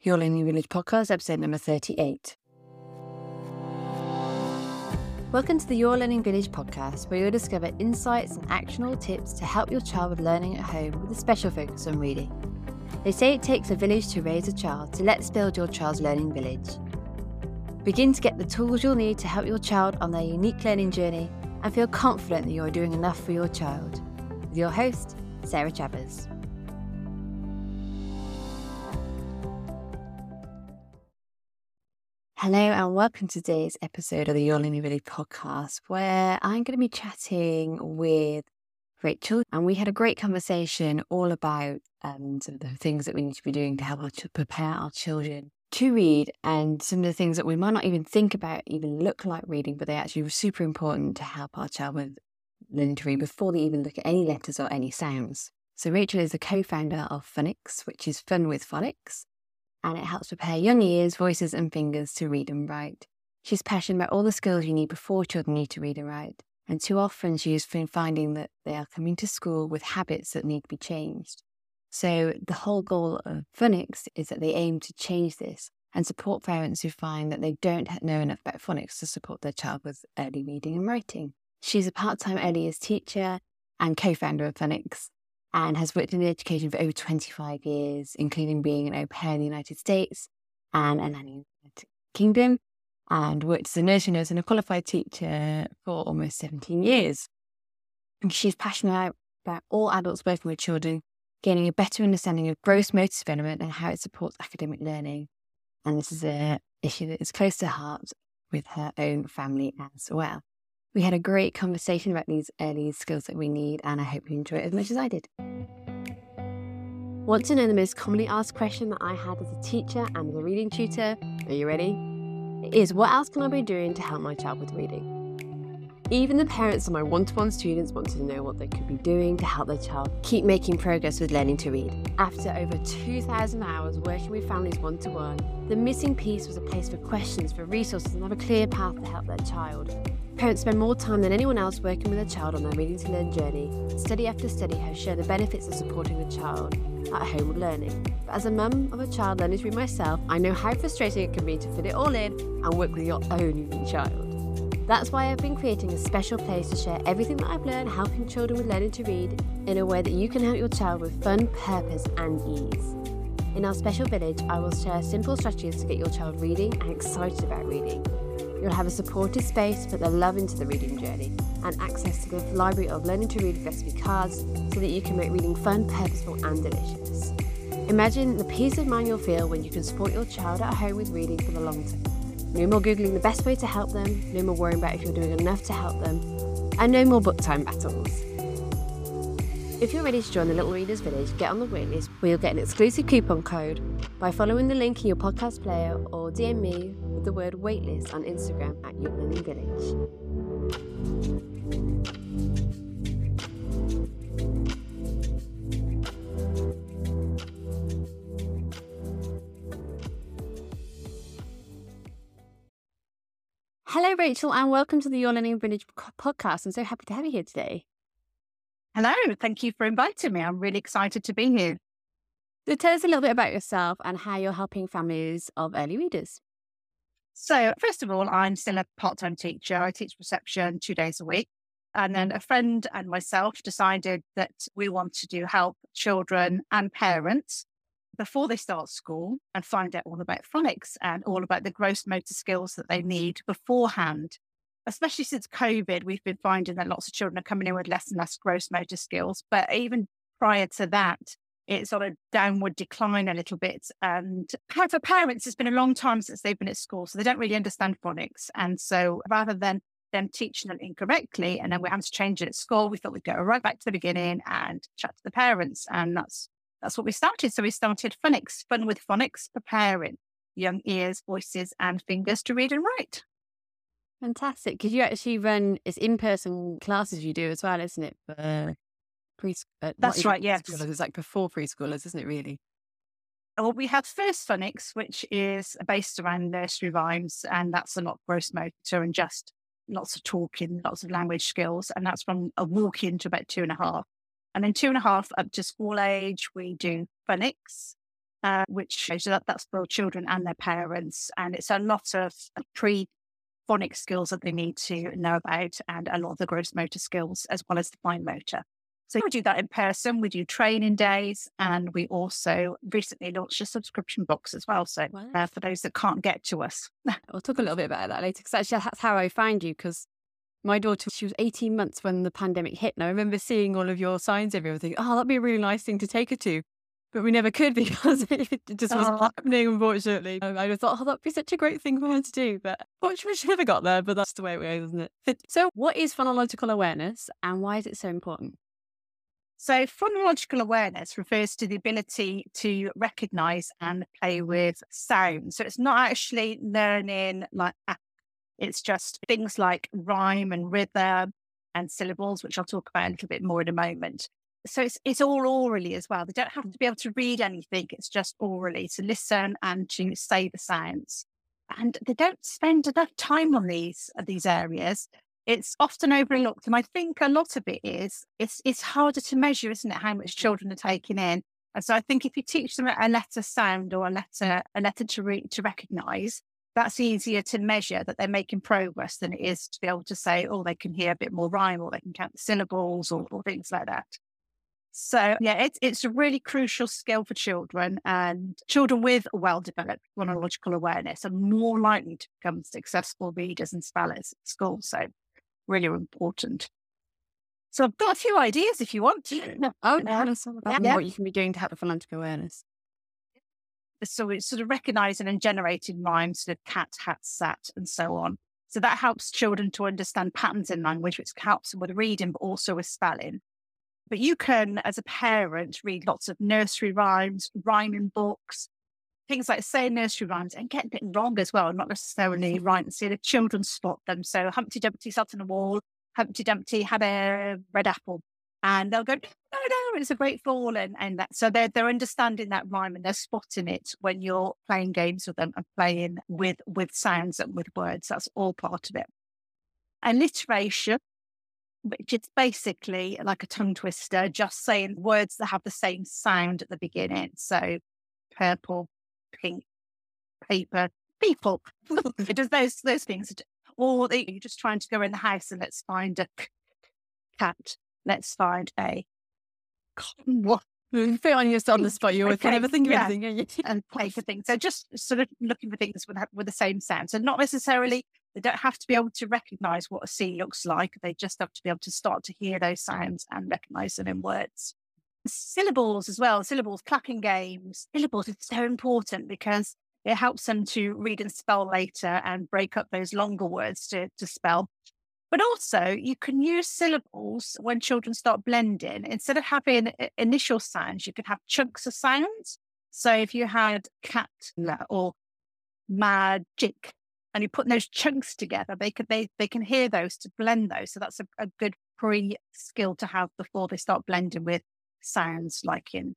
Your Learning Village podcast, episode number 38. Welcome to the Your Learning Village podcast, where you'll discover insights and actionable tips to help your child with learning at home with a special focus on reading. They say it takes a village to raise a child, so let's build your child's learning village. Begin to get the tools you'll need to help your child on their unique learning journey and feel confident that you're doing enough for your child. With your host, Sarah Chavez. Hello and welcome to today's episode of the Your Learning Village podcast, where I'm going to be chatting with Rachel, and we had a great conversation all about um, some of the things that we need to be doing to help our, to prepare our children to read, and some of the things that we might not even think about even look like reading, but they're actually super important to help our child with learning to read before they even look at any letters or any sounds. So Rachel is the co-founder of Funics, which is Fun with Phonics and it helps prepare young ears, voices, and fingers to read and write. She's passionate about all the skills you need before children need to read and write, and too often she been finding that they are coming to school with habits that need to be changed. So, the whole goal of Funics is that they aim to change this and support parents who find that they don't know enough about phonics to support their child with early reading and writing. She's a part time early years teacher and co founder of Funics, and has worked in education for over 25 years, including being an au pair in the United States and a nanny in the United Kingdom, and worked as a nursery nurse and a qualified teacher for almost 17 years. And she's passionate about all adults working with children, gaining a better understanding of gross motor development and how it supports academic learning. And this is an issue that is close to heart with her own family as well. We had a great conversation about these early skills that we need, and I hope you enjoy it as much as I did. Want to know the most commonly asked question that I had as a teacher and as a reading tutor? Are you ready? It is what else can I be doing to help my child with reading? Even the parents of my one to one students wanted to know what they could be doing to help their child keep making progress with learning to read. After over 2,000 hours working with families one to one, the missing piece was a place for questions, for resources, and have a clear path to help their child. Parents spend more time than anyone else working with a child on their reading to learn journey. Study after study has shown the benefits of supporting the child at home with learning. But as a mum of a child learning to read myself, I know how frustrating it can be to fit it all in and work with your own unique child. That's why I've been creating a special place to share everything that I've learned helping children with learning to read in a way that you can help your child with fun, purpose, and ease. In our special village, I will share simple strategies to get your child reading and excited about reading. You'll have a supportive space to put their love into the reading journey and access to the library of learning to read recipe cards so that you can make reading fun, purposeful, and delicious. Imagine the peace of mind you'll feel when you can support your child at home with reading for the long term. No more Googling the best way to help them, no more worrying about if you're doing enough to help them, and no more book time battles. If you're ready to join the Little Readers Village, get on the waitlist where you'll get an exclusive coupon code by following the link in your podcast player or DM me with the word waitlist on Instagram at Your Learning Village. Hello, Rachel, and welcome to the Your Learning Village podcast. I'm so happy to have you here today. Hello, thank you for inviting me. I'm really excited to be here. So, tell us a little bit about yourself and how you're helping families of early readers. So, first of all, I'm still a part time teacher. I teach reception two days a week. And then a friend and myself decided that we want to do help children and parents before they start school and find out all about phonics and all about the gross motor skills that they need beforehand. Especially since COVID, we've been finding that lots of children are coming in with less and less gross motor skills. But even prior to that, it's on a downward decline a little bit. And for parents, it's been a long time since they've been at school, so they don't really understand phonics. And so rather than them teaching them incorrectly and then we're having to change it at school, we thought we'd go right back to the beginning and chat to the parents. And that's that's what we started. So we started Funics, fun with phonics, preparing young ears, voices, and fingers to read and write. Fantastic. Because you actually run it's in person classes you do as well, isn't it? For preschool. Uh, That's right, yes. It's like before preschoolers, isn't it, really? Well, we have First Phonics, which is based around nursery rhymes, and that's a lot gross motor and just lots of talking, lots of language skills. And that's from a walk in to about two and a half. And then two and a half up to school age, we do phonics. uh, which shows that that's for children and their parents. And it's a lot of pre phonics skills that they need to know about and a lot of the gross motor skills as well as the fine motor. So we do that in person. We do training days, and we also recently launched a subscription box as well. So wow. uh, for those that can't get to us, we'll talk a little bit about that later. Because actually, that's how I find you. Because my daughter, she was 18 months when the pandemic hit, and I remember seeing all of your signs everywhere. Thinking, oh, that'd be a really nice thing to take her to. But we never could because it just wasn't oh. happening, unfortunately. Um, I just thought, oh, that'd be such a great thing for her to do. But fortunately, she never got there. But that's the way it goes, isn't it? so, what is phonological awareness and why is it so important? So, phonological awareness refers to the ability to recognize and play with sound. So, it's not actually learning like it's just things like rhyme and rhythm and syllables, which I'll talk about a little bit more in a moment. So, it's, it's all orally as well. They don't have to be able to read anything, it's just orally to listen and to say the sounds. And they don't spend enough time on these, uh, these areas it's often overlooked. And I think a lot of it is it's it's harder to measure, isn't it, how much children are taking in. And so I think if you teach them a letter sound or a letter a letter to read to recognize, that's easier to measure that they're making progress than it is to be able to say, oh, they can hear a bit more rhyme or they can count the syllables or, or things like that. So yeah, it's it's a really crucial skill for children and children with well developed phonological awareness are more likely to become successful readers and spellers at school. So really important. So I've got a few ideas if you want. to. Oh, tell us about yeah. what you can be doing to help with phonological awareness. So it's sort of recognizing and generating rhymes, sort of cat, hat, sat, and so on. So that helps children to understand patterns in language, which helps them with reading, but also with spelling. But you can, as a parent, read lots of nursery rhymes, rhyming books, things like saying nursery rhymes and getting it wrong as well, not necessarily mm-hmm. right. And see the children spot them. So Humpty Dumpty sat on a wall, Humpty Dumpty had a red apple. And they'll go, no, no, Oh, it's a great fall. And, and that, so they're, they're understanding that rhyme and they're spotting it when you're playing games with them and playing with, with sounds and with words. That's all part of it. Alliteration, which is basically like a tongue twister, just saying words that have the same sound at the beginning. So purple, pink paper people. it does those those things. Or you're just trying to go in the house and let's find a cat. Let's find a what? Put on yourself on the spot. You always can never think of yeah. anything. and play for things. So just sort of looking for things with with the same sound. So not necessarily they don't have to be able to recognize what a a C looks like. They just have to be able to start to hear those sounds and recognize them in words syllables as well, syllables, clapping games. Syllables is so important because it helps them to read and spell later and break up those longer words to, to spell. But also, you can use syllables when children start blending. Instead of having uh, initial sounds, you can have chunks of sounds. So if you had cat or magic, and you put those chunks together, they could they they can hear those to blend those. So that's a, a good pre skill to have before they start blending with sounds like in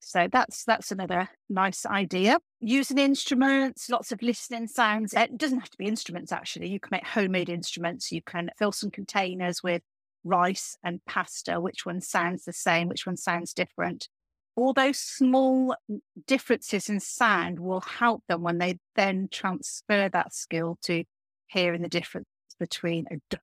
so that's that's another nice idea. Using instruments, lots of listening sounds. It doesn't have to be instruments actually. You can make homemade instruments. You can fill some containers with rice and pasta. Which one sounds the same? Which one sounds different? All those small mm, differences in sound will help them when they then transfer that skill to hearing the difference between a d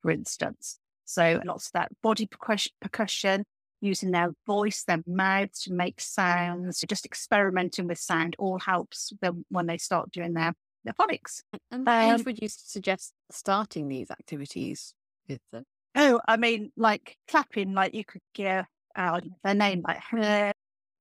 for instance. So lots of that body percussion, percussion, using their voice, their mouths to make sounds, just experimenting with sound all helps them when they start doing their, their phonics. And um, would you suggest starting these activities with them? Oh, I mean, like clapping, like you could give uh, their name, like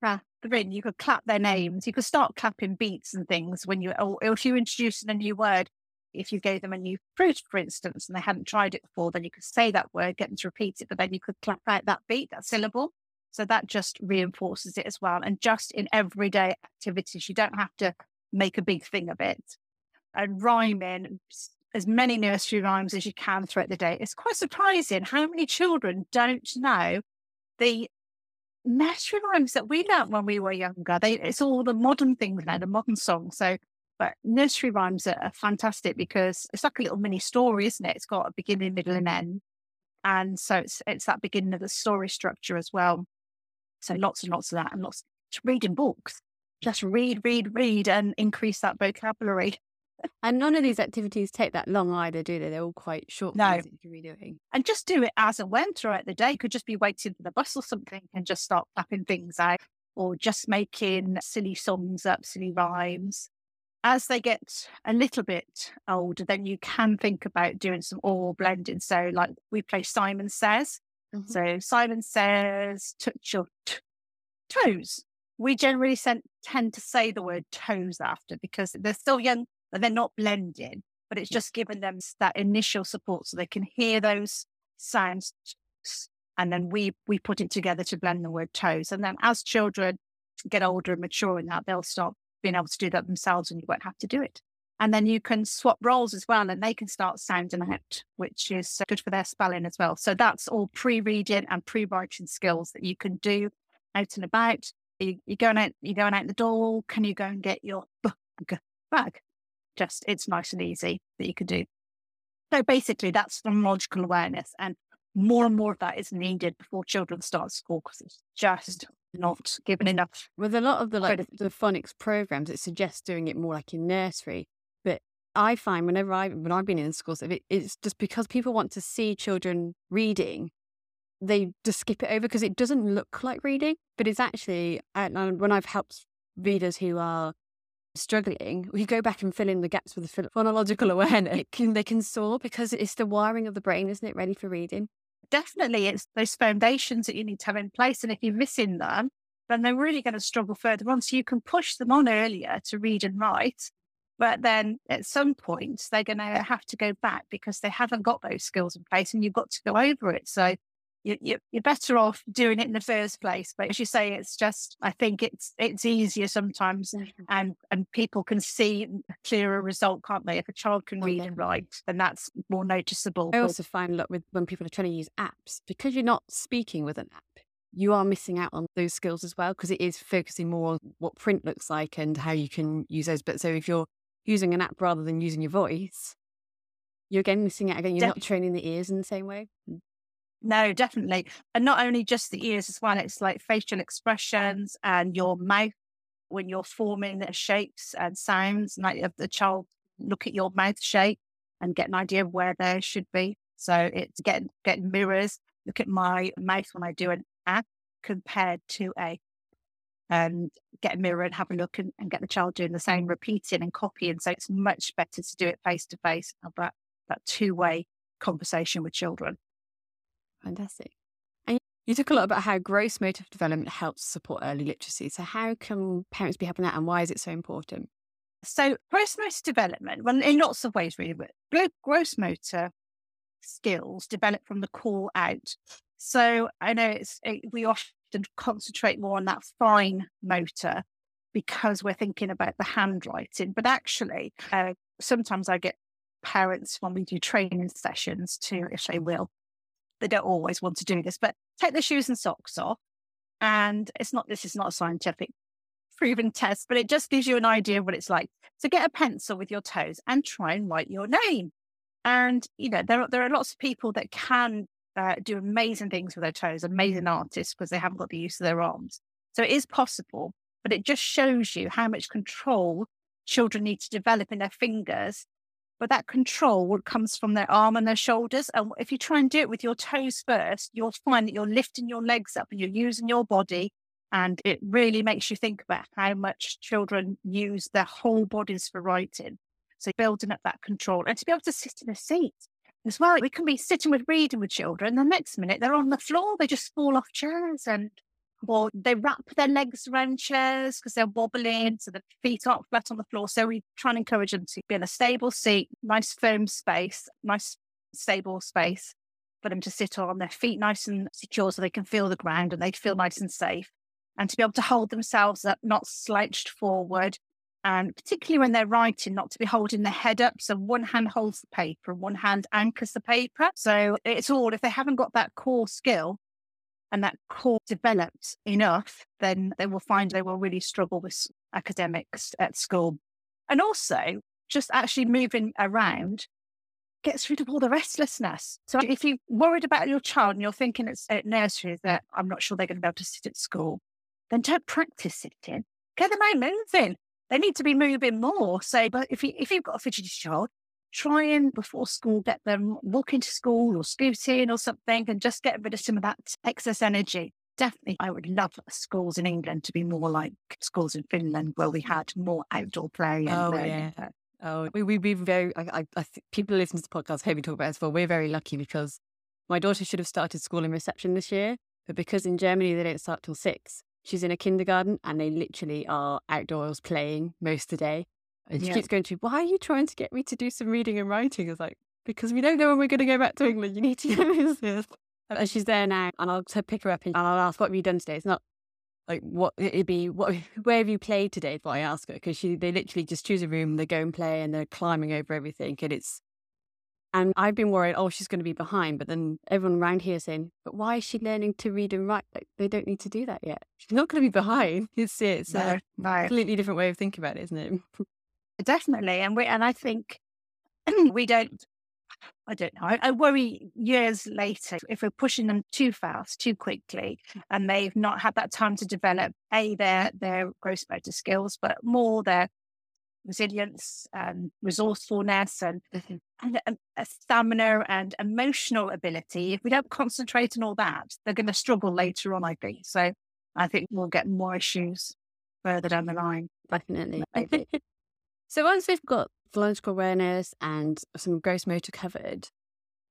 Catherine, you could clap their names. You could start clapping beats and things when you, or if you're introducing a new word, if you gave them a new fruit, for instance, and they hadn't tried it before, then you could say that word, get them to repeat it, but then you could clap out that beat, that syllable. So that just reinforces it as well. And just in everyday activities, you don't have to make a big thing of it. And rhyming as many nursery rhymes as you can throughout the day. It's quite surprising how many children don't know the nursery rhymes that we learned when we were younger. They, it's all the modern things now, the modern songs. So but nursery rhymes are, are fantastic because it's like a little mini story, isn't it? It's got a beginning, middle, and end. And so it's it's that beginning of the story structure as well. So lots and lots of that, and lots reading books. Just read, read, read, and increase that vocabulary. And none of these activities take that long either, do they? They're all quite short No. things that you can be doing. And just do it as and when throughout the day. Could just be waiting for the bus or something and just start clapping things out, or just making silly songs up, silly rhymes. As they get a little bit older, then you can think about doing some oral blending. So, like we play Simon Says. Mhm. So Simon says, touch your t- toes. We generally tend to say the word toes after because they're still young and they're not blending, but it's just giving them that initial support so they can hear those sounds. And then we, we put it together to blend the word toes. And then as children get older and mature in that, they'll start being able to do that themselves and you won't have to do it. And then you can swap roles as well, and they can start sounding out, which is uh, good for their spelling as well. So that's all pre-reading and pre-writing skills that you can do out and about. You, you're going out, you're going out the door. Can you go and get your bag? bag? Just it's nice and easy that you can do. So basically, that's phonological awareness, and more and more of that is needed before children start school because it's just not given enough. With a lot of the like the phonics programs, it suggests doing it more like in nursery. But I find whenever I when I've been in schools, it, it's just because people want to see children reading, they just skip it over because it doesn't look like reading, but it's actually. When I've helped readers who are struggling, we go back and fill in the gaps with the phonological awareness. Can, they can soar because it's the wiring of the brain, isn't it, ready for reading? Definitely it's those foundations that you need to have in place. And if you're missing them, then they're really going to struggle further on. So you can push them on earlier to read and write. But then at some point, they're going to have to go back because they haven't got those skills in place and you've got to go over it. So you're better off doing it in the first place. But as you say, it's just, I think it's it's easier sometimes and and people can see a clearer result, can't they? If a child can read and write, then that's more noticeable. I also find a lot with when people are trying to use apps because you're not speaking with an app, you are missing out on those skills as well because it is focusing more on what print looks like and how you can use those. But so if you're using an app rather than using your voice, you're again missing out again. You're not training the ears in the same way. No, definitely. And not only just the ears as well, it's like facial expressions and your mouth when you're forming the shapes and sounds. Like if the child look at your mouth shape and get an idea of where they should be. So it's getting getting mirrors. Look at my mouth when I do an app compared to a and get a mirror and have a look and, and get the child doing the same, repeating and copying. So it's much better to do it face to face, have that that two way conversation with children. Fantastic. And you talk a lot about how gross motor development helps support early literacy. So how can parents be helping that and why is it so important? So gross motor development, well, in lots of ways, really, but gross motor skills develop from the core out. So I know it's it, we often concentrate more on that fine motor because we're thinking about the handwriting, but actually, uh, sometimes I get parents when we do training sessions to, if they will, they don't always want to do this, but take the shoes and socks off. And it's not, this is not a scientific proven test, but it just gives you an idea of what it's like. So get a pencil with your toes and try and write your name. And, you know, there are, there are lots of people that can uh, do amazing things with their toes, amazing artists because they haven't got the use of their arms. So it is possible, but it just shows you how much control children need to develop in their fingers. But that control comes from their arm and their shoulders. And if you try and do it with your toes first, you'll find that you're lifting your legs up and you're using your body and it really makes you think about how much children use their whole bodies for writing. So building up that control and to be able to sit in a seat as well. We can be sitting with reading with children. The next minute they're on the floor, they just fall off chairs and or they wrap their legs around chairs because they're wobbling, so the feet aren't flat on the floor. So we try and encourage them to be in a stable seat, nice firm space, nice stable space for them to sit on, their feet nice and secure so they can feel the ground and they feel nice and safe and to be able to hold themselves up, not slouched forward. And particularly when they're writing, not to be holding their head up. So one hand holds the paper and one hand anchors the paper. So it's all, if they haven't got that core skill and that core developed enough, then they will find they will really struggle with academics at school. And also, just actually moving around gets rid of all the restlessness. So if you're worried about your child and you're thinking it's at nursery that I'm not sure they're going to be able to sit at school, then don't practice sitting. Get them out moving. They need to be moving more. So, but if you if you've got a fidgety child, try and before school get them walking to school or scooting or something, and just get rid of some of that excess energy. Definitely, I would love schools in England to be more like schools in Finland, where we had more outdoor play. And Oh learning. yeah. Oh, we we be very. I, I, I people listen to the podcast heard me talk about it as well. We're very lucky because my daughter should have started school in reception this year, but because in Germany they don't start till six, she's in a kindergarten and they literally are outdoors playing most of the day. And she Yeah. keeps going to, "Why are you trying to get me to do some reading and writing?" It's like because we don't know when we're going to go back to England. You need to get this. And she's there now, and I'll pick her up and I'll ask, "What have you done today?" It's not like what it'd be what where have you played today is what I ask her because she they literally just choose a room they go and play and they're climbing over everything and it's and I've been worried oh she's going to be behind but then everyone around here is saying but why is she learning to read and write like they don't need to do that yet she's not going to be behind it's it's No, a no. completely different way of thinking about it isn't it Definitely. And we and I think we don't I don't know. I, I worry years later if we're pushing them too fast, too quickly, and they've not had that time to develop a their their gross motor skills, but more their resilience and resourcefulness and and, and uh, stamina and emotional ability. If we don't concentrate on all that, they're going to struggle later on. I think so. I think we'll get more issues further down the line. definitely. so once we've got phonological awareness and some gross motor covered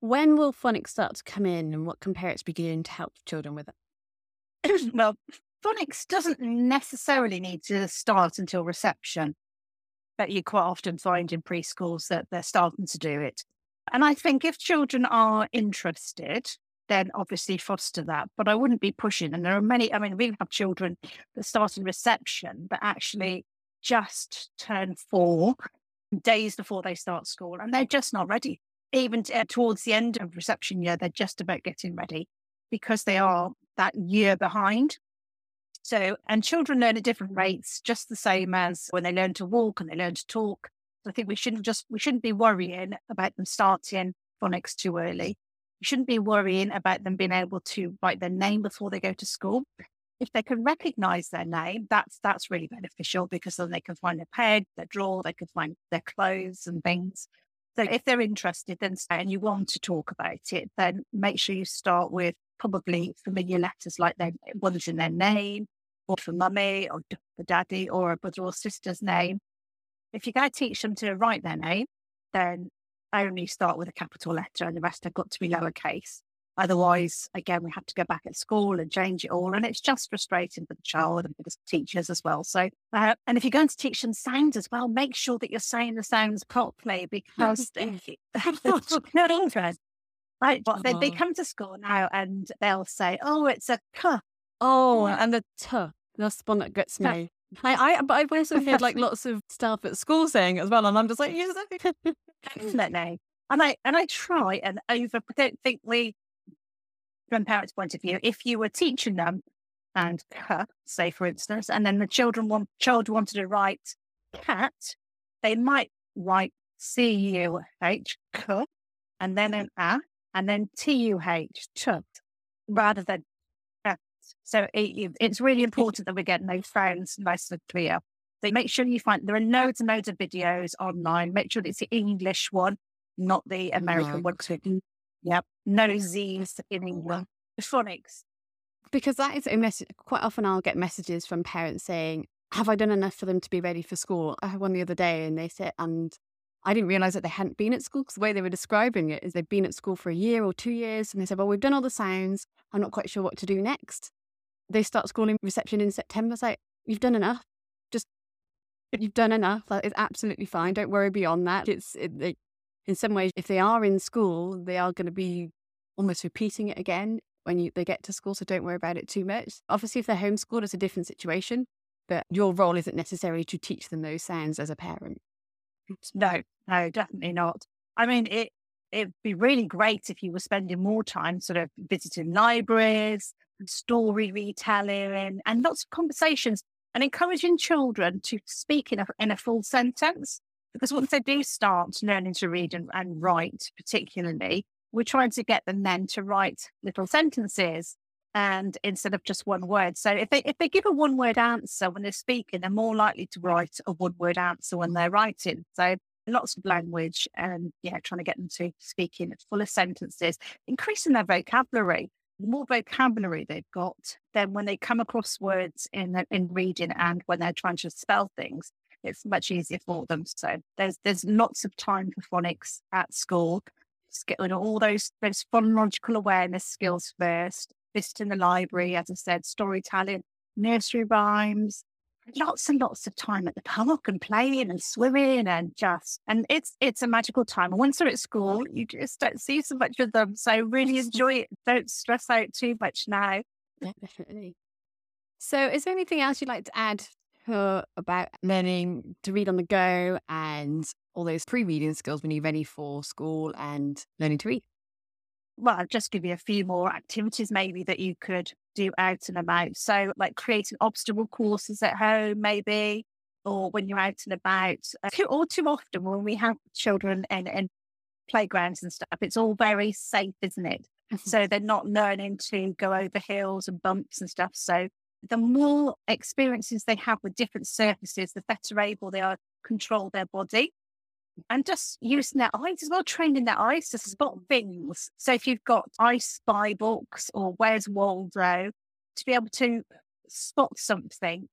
when will phonics start to come in and what can parents begin to help children with it well, phonics doesn't necessarily need to start until reception, but you quite often find in preschools that they're starting to do it. And I think if children are interested, then obviously foster that. But I wouldn't be pushing. And there are many, I mean, we have children that start in reception that actually just turn four days before they start school and they're just not ready. Even t- uh, towards the end of reception year, they're just about getting ready because they are that year behind. So, and children learn at different rates, just the same as when they learn to walk and they learn to talk. So I think we shouldn't just, we shouldn't be worrying about them starting phonics too early. We shouldn't be worrying about them being able to write their name before they go to school. If they can recognize their name, that's that's really beneficial because then they can find their pen, their drawer, they can find their clothes and things. So if they're interested then and you want to talk about it, then make sure you start with probably familiar letters like their ones in their name, or for mummy, or for daddy, or a brother or sister's name. If you're going to teach them to write their name, then only start with a capital letter and the rest have got to be lowercase. Otherwise, again, we have to go back at school and change it all. And it's just frustrating for the child and for the teachers as well. So, uh, and if you're going to teach them sounds as well, make sure that you're saying the sounds properly because children, right, well, they, they Oh. come to school now and they'll say, oh, it's a k. Oh, and the t. That's the one that gets me. I, I, but I've also heard like lots of staff at school saying as well, and I'm just like, yes, Definitely. And I and I try and over I don't think we from parents' point of view, if you were teaching them and k, say for instance, and then the children want child wanted to write cat, they might write C U H k and then an A and then T U H tut rather than cat. So it, it's really important that we're getting those sounds nice and clear. So make sure you find there are loads and loads of videos online. Make sure it's the English one, not the American No. one. we- Yep, no Z's in England. Phonics. because that is a message. Quite often, I'll get messages from parents saying, "Have I done enough for them to be ready for school?" I had one the other day, and they said, and I didn't realize that they hadn't been at school because the way they were describing it is they've been at school for a year or two years, and they said, "Well, we've done all the sounds. I'm not quite sure what to do next." They start school in reception in September. It's like you've done enough. Just you've done enough. Like, it's absolutely fine. Don't worry beyond that. It's it, in some ways, if they are in school, they are going to be almost repeating it again when you they get to school. So don't worry about it too much. Obviously, if they're homeschooled, it's a different situation. But your role isn't necessarily to teach them those sounds as a parent. No, no, definitely not. I mean, it it'd be really great if you were spending more time sort of visiting libraries, story retelling, and lots of conversations, and encouraging children to speak in a in a full sentence. Because once they do start learning to read and, and write, particularly, we're trying to get them then to write little sentences and instead of just one word. So if they if they give a one word answer when they're speaking, they're more likely to write a one word answer when they're writing. So lots of language and yeah, trying to get them to speak in fuller sentences, increasing their vocabulary. The more vocabulary they've got, then when they come across words in in reading and when they're trying to spell things, it's much easier for them. So there's there's lots of time for phonics at school. Getting all those those phonological awareness skills first, visiting the library, as I said, storytelling, nursery rhymes, lots and lots of time at the park and playing and swimming and just and it's it's a magical time. Once they're at school, you just don't see so much of them. So really enjoy it. Don't stress out too much now. Yeah, definitely. So is there anything else you'd like to add uh, about learning to read on the go and all those pre-reading skills when you're ready for school and learning to read? well, I'll just give you a few more activities maybe that you could do out and about. So, like creating obstacle courses at home, maybe, or when you're out and about. Uh, too, or too often when we have children in, in playgrounds and stuff, it's all very safe, isn't it? Mm-hmm. so they're not learning to go over hills and bumps and stuff. So, the more experiences they have with different surfaces, the better able they are to control their body and just using their eyes as well, training their eyes to spot things. So if you've got I Spy books or Where's Waldo, to be able to spot something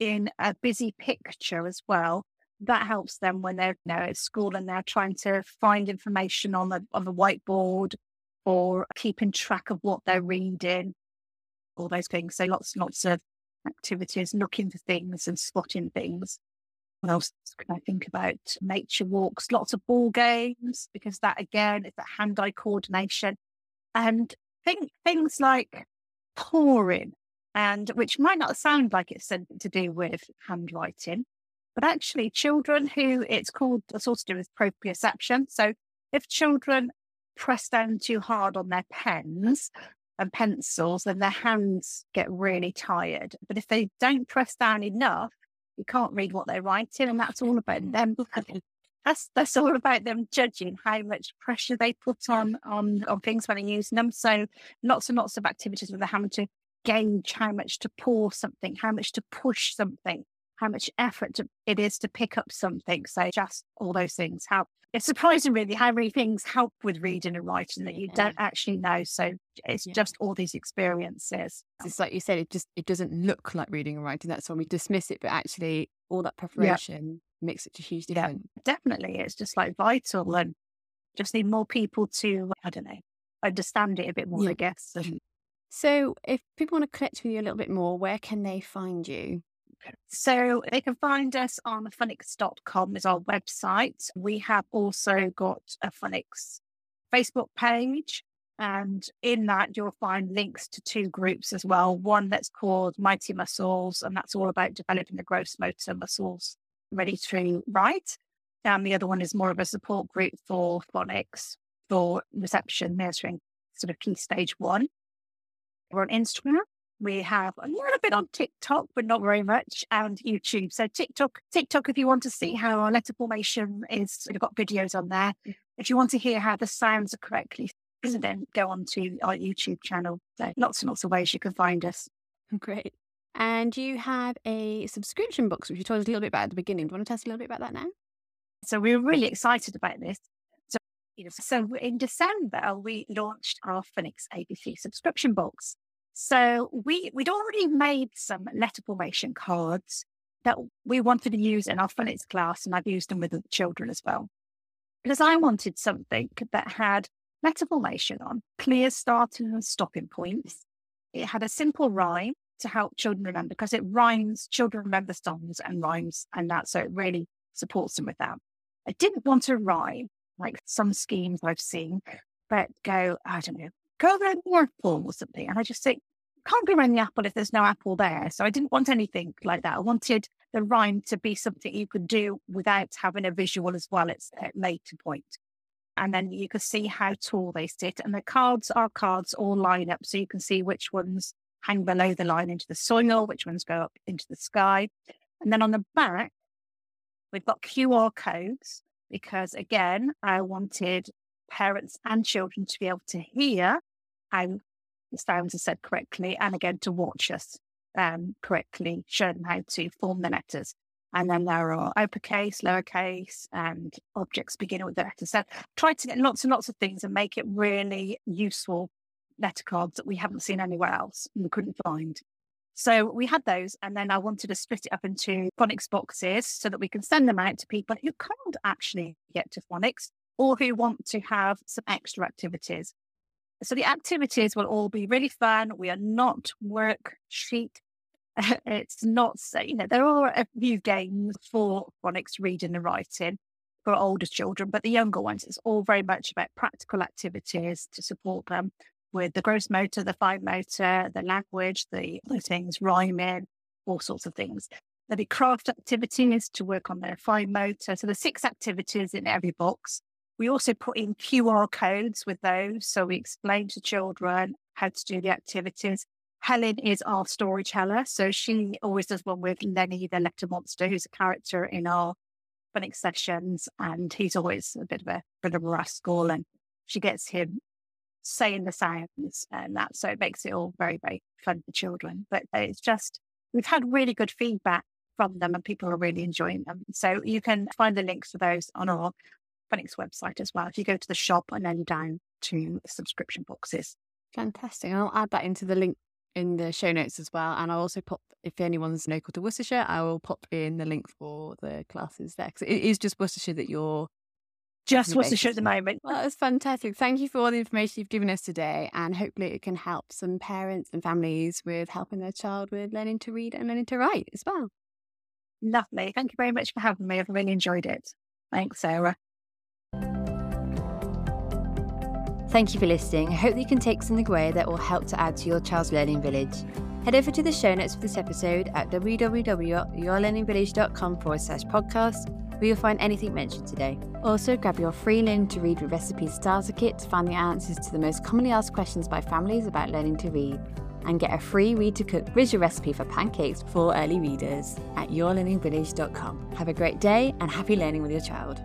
in a busy picture as well, that helps them when they're you know, at school and they're trying to find information on the on the whiteboard or keeping track of what they're reading, all those things. So lots and lots of activities, looking for things and spotting things. What else can I think about? Nature walks, lots of ball games, because that again is that hand eye coordination. And think things like pouring, and which might not sound like it's something to do with handwriting, but actually, children who it's called, it's also to do with proprioception. So if children press down too hard on their pens and pencils, then their hands get really tired. But if they don't press down enough, you can't read what they're writing, and that's all about them. That's that's all about them judging how much pressure they put on on on things when they're using them. So lots and lots of activities where they're having to gauge how much to pour something, how much to push something, how much effort to, it is to pick up something. So just all those things help. It's surprising really how many things help with reading and writing that you yeah. don't actually know. So it's yeah. just all these experiences. It's like you said, it just it doesn't look like reading and writing. That's when we dismiss it, but actually all that preparation yeah. makes such a huge difference. definitely. It's just like vital and just need more people to, I don't know, understand it a bit more, I guess. So if people want to connect with you a little bit more, where can they find you? So they can find us on funics.com is our website. We have also got a Funics Facebook page. And in that, you'll find links to two groups as well. One that's called Mighty Muscles, and that's all about developing the gross motor muscles ready to write. And the other one is more of a support group for phonics, for reception, nurturing, sort of key stage one. We're on Instagram we have a little bit on TikTok, but not very much, and YouTube. So TikTok, TikTok, if you want to see how our letter formation is, we've got videos on there. Mm. If you want to hear how the sounds are correctly, then go on to our YouTube channel. So lots and lots of ways you can find us. Great. And you have a subscription box, which you told us a little bit about at the beginning. Do you want to tell us a little bit about that now? So we are really excited about this. So, you know, so in December, we launched our Funics ABC subscription box. So we we'd already made some letter formation cards that we wanted to use in our phonics class, and I've used them with the children as well. Because I wanted something that had letter formation on, clear starting and stopping points. It had a simple rhyme to help children remember because it rhymes, children remember songs and rhymes and that. So it really supports them with that. I didn't want to rhyme like some schemes I've seen, but go, I don't know, go apple or something. And I just think, can't go around the apple if there's no apple there. So I didn't want anything like that. I wanted the rhyme to be something you could do without having a visual as well. It's a later point. And then you can see how tall they sit. And the cards are cards all line up. So you can see which ones hang below the line into the soil, which ones go up into the sky. And then on the back, we've got QR codes because again, I wanted parents and children to be able to hear how the sounds are said correctly, and again to watch us um, correctly, show them how to form the letters. And then there are uppercase, lowercase, and objects beginning with the letter. So try to get lots and lots of things and make it really useful letter cards that we haven't seen anywhere else and we couldn't find. So we had those, and then I wanted to split it up into phonics boxes so that we can send them out to people who can't actually get to Funics or who want to have some extra activities. So the activities will all be really fun. We are not worksheet. it's not, you know, there are a few games for phonics reading and writing for older children, but the younger ones, it's all very much about practical activities to support them with the gross motor, the fine motor, the language, the other things, rhyming, all sorts of things. There'll be craft activities to work on their fine motor. So the six activities in every box. We also put in QR codes with those. So we explain to children how to do the activities. Helen is our storyteller. So she always does one with Lenny, the letter monster, who's a character in our phonics sessions. And he's always a bit of a bit of a rascal. And she gets him saying the sounds and that. So it makes it all very, very fun for children. But it's just, we've had really good feedback from them and people are really enjoying them. So you can find the links for those on our Funics website as well. If you go to the shop and then down to subscription boxes. Fantastic. And I'll add that into the link in the show notes as well. And I'll also pop, if anyone's local to Worcestershire, I will pop in the link for the classes there. Because it is just Worcestershire that you're just Worcestershire at the moment. Well, that's fantastic. Thank you for all the information you've given us today. And hopefully it can help some parents and families with helping their child with learning to read and learning to write as well. Lovely. Thank you very much for having me. I've really enjoyed it. Thanks, Sarah. Thank you for listening. I hope that you can take something away that will help to add to your child's learning village. Head over to the show notes for this episode at www.yourlearningvillage.com forward slash podcast where you'll find anything mentioned today. Also, grab your free Learn to Read with Recipes starter kit to find the answers to the most commonly asked questions by families about learning to read. And get a free Read to Cook visual recipe for pancakes for early readers at yourlearningvillage.com. Have a great day and happy learning with your child.